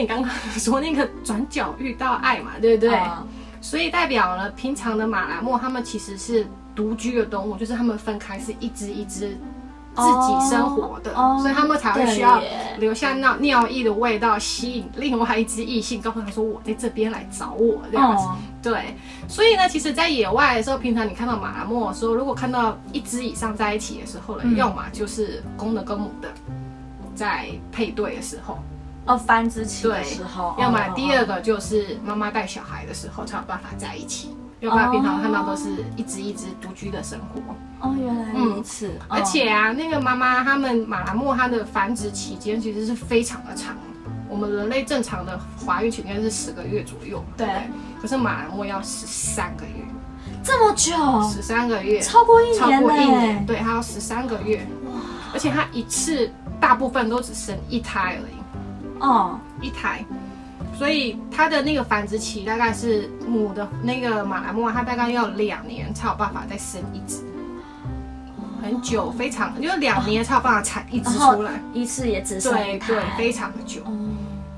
你刚刚说那个转角遇到爱嘛，对不对？嗯所以代表了平常的马来貘，它们其实是独居的动物，就是它们分开是一只一只自己生活的，所以他们才会需要留下那尿液的味道，吸引另外一只异性，告诉他说我在这边来找我这样子。哦对，所以呢，其实，在野外的时候，平常你看到马来貘的时候，如果看到一只以上在一起的时候呢，嗯要么就是公的跟母的在配对的时候，哦，繁殖期的时候，要么哦第二个就是妈妈带小孩的时候才有办法在一起，要不然平常看到都是一只一只独居的生活。哦，原来如此，嗯而且啊，那个妈妈他们马来貘它的繁殖期间其实是非常的长。我们人类正常的怀孕期间是十个月左右嘛，对可是马来貘要十三个月，这么久，十三个月，超过一年超过一年，对，它要十三个月，哇。而且它一次大部分都只生一胎而已，哦，一台，所以它的那个繁殖期大概是母的那个马来貘啊，它大概要两年才有办法再生一只，很久，非常就是两年才有办法产一只出来，一次也只生一对对，非常的久。哦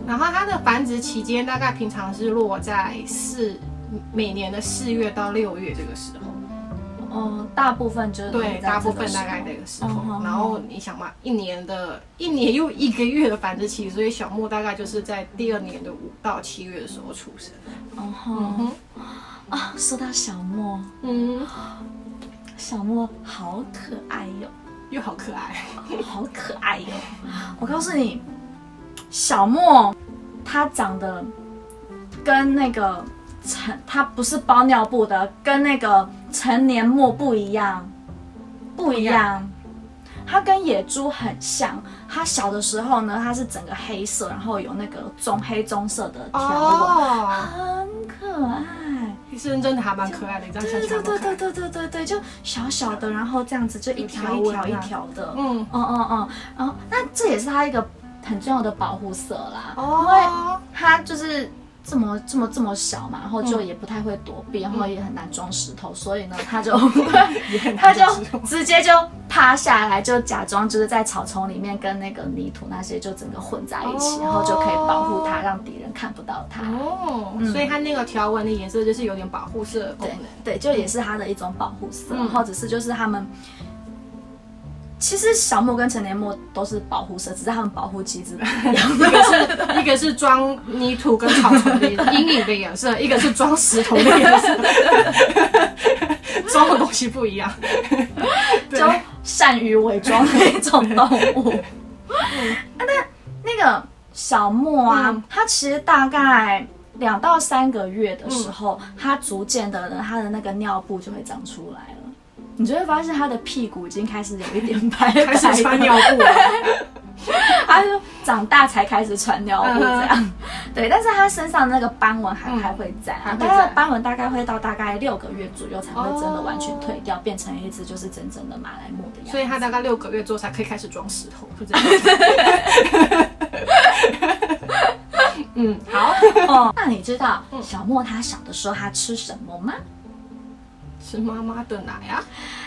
然后它的繁殖期间大概平常是落在四每年的四月到六月这个时候。哦，大部分就是对，大部分大概那个时候。嗯然后你想嘛，一年的一年又一个月的繁殖期，所以小莫大概就是在第二年的五到七月的时候出生。嗯哼。啊，说到小莫，嗯，小莫好可爱哟、又好可爱。好可爱哟、我告诉你，小莫他长得跟那个成，他不是包尿布的，跟那个成年末不一样，不一样。它跟野猪很像，它小的时候呢，它是整个黑色，然后有那个棕黑棕色的条纹，哦，很可爱。其实真的还蛮可爱的，你这样想对对对对。对对对对，就小小的，然后这样子就一条一条一条的，嗯。嗯，嗯嗯，然后那这也是它一个很重要的保护色啦，因为哦，它就是这么这么这么小嘛，然后就嗯也不太会躲避，然后也很难装石头，所以呢，他就 他就直接就趴下来，就假装就是在草丛里面跟那个泥土那些就整个混在一起，哦然后就可以保护它，让敌人看不到它。哦，嗯所以它那个条纹的颜色就是有点保护色的功对能。对，就也是它的一种保护色，嗯或者是就是他们。其实小莫跟陈年莫都是保护色，只是他们保护机制不一样。一个是一个是装泥土跟草丛的阴影的颜色，一个是装石头的颜色，装的东西不一样。就善于伪装的一种动物。啊那那个小莫啊，嗯它其实大概两到三个月的时候，它逐渐的呢，它的那个尿布就会长出来了。你就会发现他的屁股已经开始有一点白白 开始穿，尿布了，他就长大才开始穿尿布嗯这样。对，但是他身上那个斑纹还、嗯还会在，还会在但是斑纹大概会到大概六个月左右才会真的完全退掉，变成一只就是真正的马来貘的样子。所以他大概六个月之后才可以开始装石头，是这样。嗯，好，哦，那你知道小莫他小的时候他吃什么吗？吃妈妈的奶啊。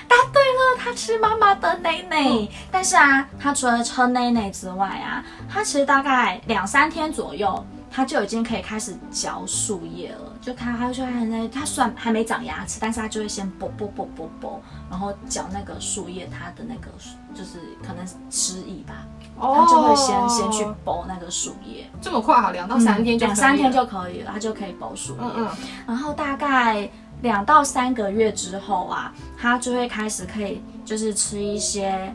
答对了，他吃妈妈的奶奶。但是啊，他除了吃奶奶之外啊，他其实大概两三天左右，他就已经可以开始嚼树叶了。就看他就还在，他虽然还没长牙齿，但是他就会先啵啵啵啵啵，然后嚼那个树叶，它的那个就是可能失忆吧，他就会先、先去剥那个树叶。这么快，好，两到三天就可以了两三天就可以了，他就可以剥树叶。嗯嗯，然后大概两到三个月之后啊，它就会开始可以就是吃一些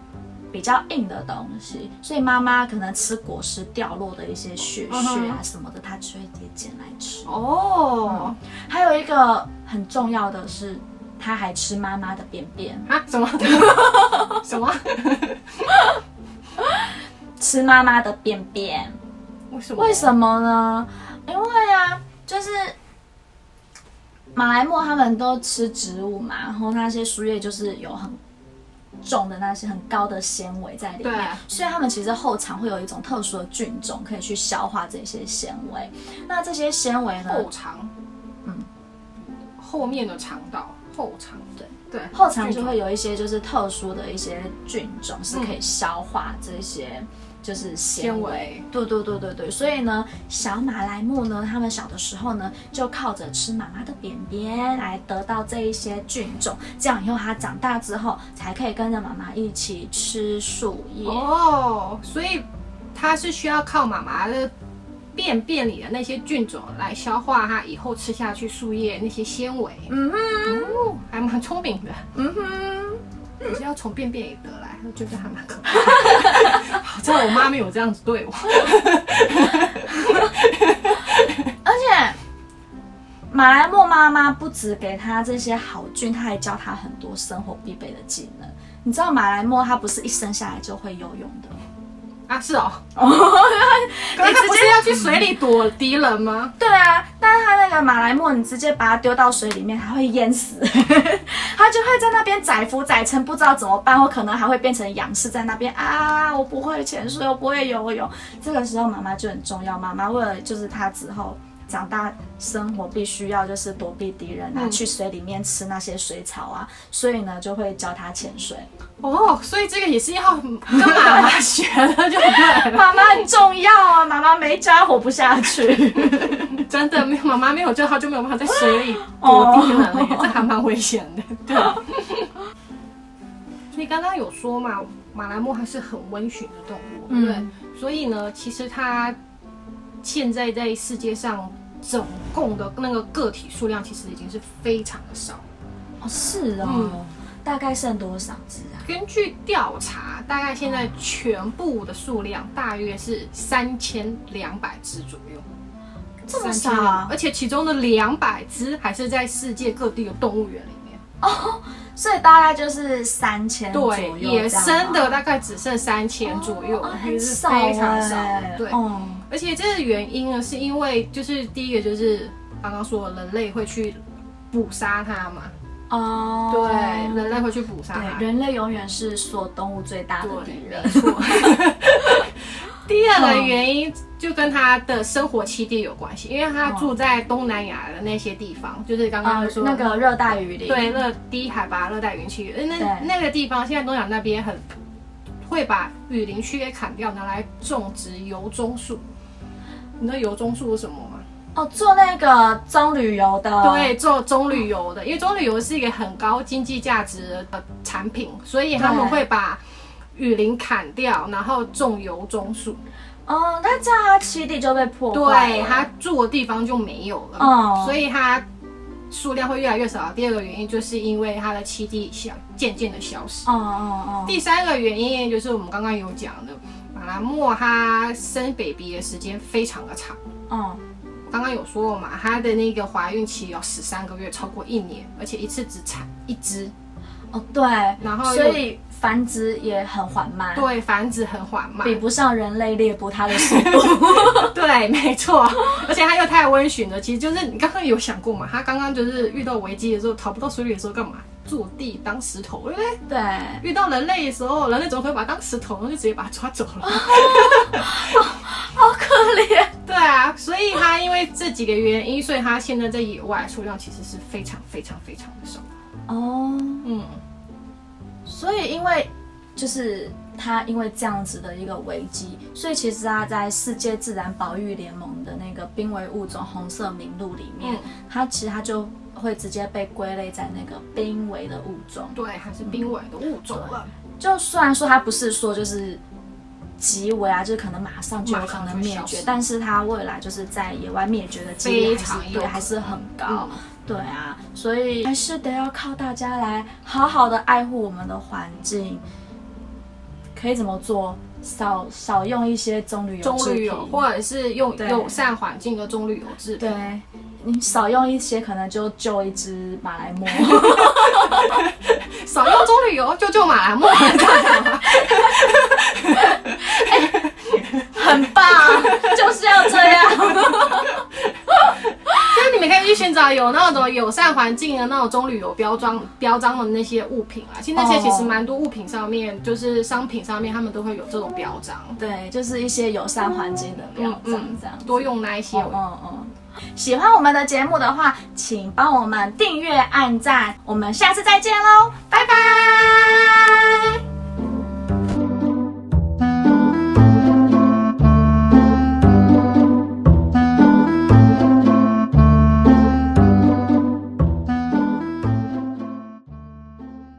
比较硬的东西，所以妈妈可能吃果实掉落的一些血屑啊什么的，它就会也捡来吃。哦，还有一个很重要的是，它还吃妈妈的便便，啊，什么？什么？吃妈妈的便便。为什么？为什么呢？因为啊，就是马来貘他们都吃植物嘛，然后那些树叶就是有很重的那些很高的纤维在里面，所以他们其实后肠会有一种特殊的菌种可以去消化这些纤维。那这些纤维呢，后肠，嗯，后面的肠道，后肠，对对，后肠就会有一些就是特殊的一些菌种是可以消化这些就是纤维。对对对对对，所以呢，小马来木呢，他们小的时候呢，就靠着吃妈妈的便便来得到这一些菌种，这样以后它长大之后，才可以跟着妈妈一起吃树叶。哦，所以它是需要靠妈妈的便便里的那些菌种来消化它以后吃下去树叶那些纤维。嗯哼，哦，还蛮聪明的，嗯哼。可是要从便便里得来，我觉得还蛮可怕 的。好在我妈没有这样子对我。而且马来莫妈妈不止给他这些好菌，她还教他很多生活必备的技能。你知道马来莫他不是一生下来就会游泳的，啊，是哦。可是他不是要去水里躲敌人吗？对啊，但是他那个马来貘，你直接把它丢到水里面，它会淹死，他就会在那边载浮载沉，不知道怎么办，我可能还会变成仰视在那边啊，我不会潜水，我不会游泳。这个时候妈妈就很重要，妈妈为了就是他之后。长大生活必须要就是躲避敌人啊，嗯去水里面吃那些水草啊，所以呢就会教他潜水。哦，所以这个也是要跟妈妈学的，就对了。妈妈很重要啊，妈妈没教活不下去。真的没有妈妈没有教他，就没有办法在水里 躲敌人了耶，这还蛮危险的。对。所以刚刚有说嘛，马来貘它是很温驯的动物，嗯对。所以呢，其实它现在在世界上总共的那个个体数量，其实已经是非常的少。哦，是哦，嗯大概剩多少只啊？根据调查，大概现在全部的数量大约是三千两百只左右。这么3200少而且其中的两百只还是在世界各地的动物园里面哦。所以大概就是三千左右对，野生的大概只剩三千左右，是非常少。对，哦而且这个原因呢，是因为就是第一个就是刚刚说的人类会去捕杀它嘛，哦，对，人类会去捕杀它。对，人类永远是所有动物最大的敌，人。错。第二个原因就跟它的生活栖地有关系，因为它住在东南亚的那些地方，就是刚啊刚说、那个热带雨林，对热低海拔热带云区域，呃那那个地方现在东亚那边很会把雨林区给砍掉，拿来种植油棕树。你知道油棕树是什么吗？哦，做那个棕榈油的，对，做棕榈油的，因为棕榈油是一个很高经济价值的产品，所以他们会把雨林砍掉，然后种油棕树。哦，那这样它栖地就被破坏了，对，它住的地方就没有了，哦所以它数量会越来越少。第二个原因就是因为它的栖地消渐渐的消失。哦哦哦，第三个原因就是我们刚刚有讲的，马拉莫它生 baby 的时间非常的长。哦，刚刚有说过嘛，它的那个怀孕期有十三个月，超过一年，而且一次只产一只，哦对，然后所以繁殖也很缓慢，对繁殖很缓慢比。不上人类猎捕它的速度。对，没错，而且它又太温驯了。其实就是你刚刚有想过嘛，它刚刚就是遇到危机的时候，逃不到水里的时候干嘛？坐地当石头，对不对？对，遇到人类的时候，人类怎么会把它当石头，呢就直接把它抓走了？好可怜。对啊，所以它因为这几个原因，所以它现在在野外数量其实是非常非常非常的少。哦，嗯，所以因为就是它因为这样子的一个危机，所以其实它在世界自然保育联盟的那个濒危物种红色名录里面，嗯它其实它就会直接被归类在那个濒危的物种。对，还是濒危的物种了。就虽然说它不是说就是极危啊，就是可能马上就有可能灭绝但是它未来就是在野外灭绝的几率还是很高。嗯对啊，所以还是得要靠大家来好好的爱护我们的环境。可以怎么做？少少用一些棕榈油棕榈油，或者是用友善环境的棕榈油制品。对，你少用一些，可能就救一只马来貘。少用棕榈油，救救马来貘。很棒，就是要这样。就是你们可有那种友善环境的那种棕榈油标装标章的那些物品啊。其实那些哦其实蛮多物品上面，就是商品上面，他们都会有这种标章。对，就是一些友善环境的标章这样子。多用那一些。嗯嗯嗯。喜欢我们的节目的话，请帮我们订阅、按赞。我们下次再见喽，拜拜。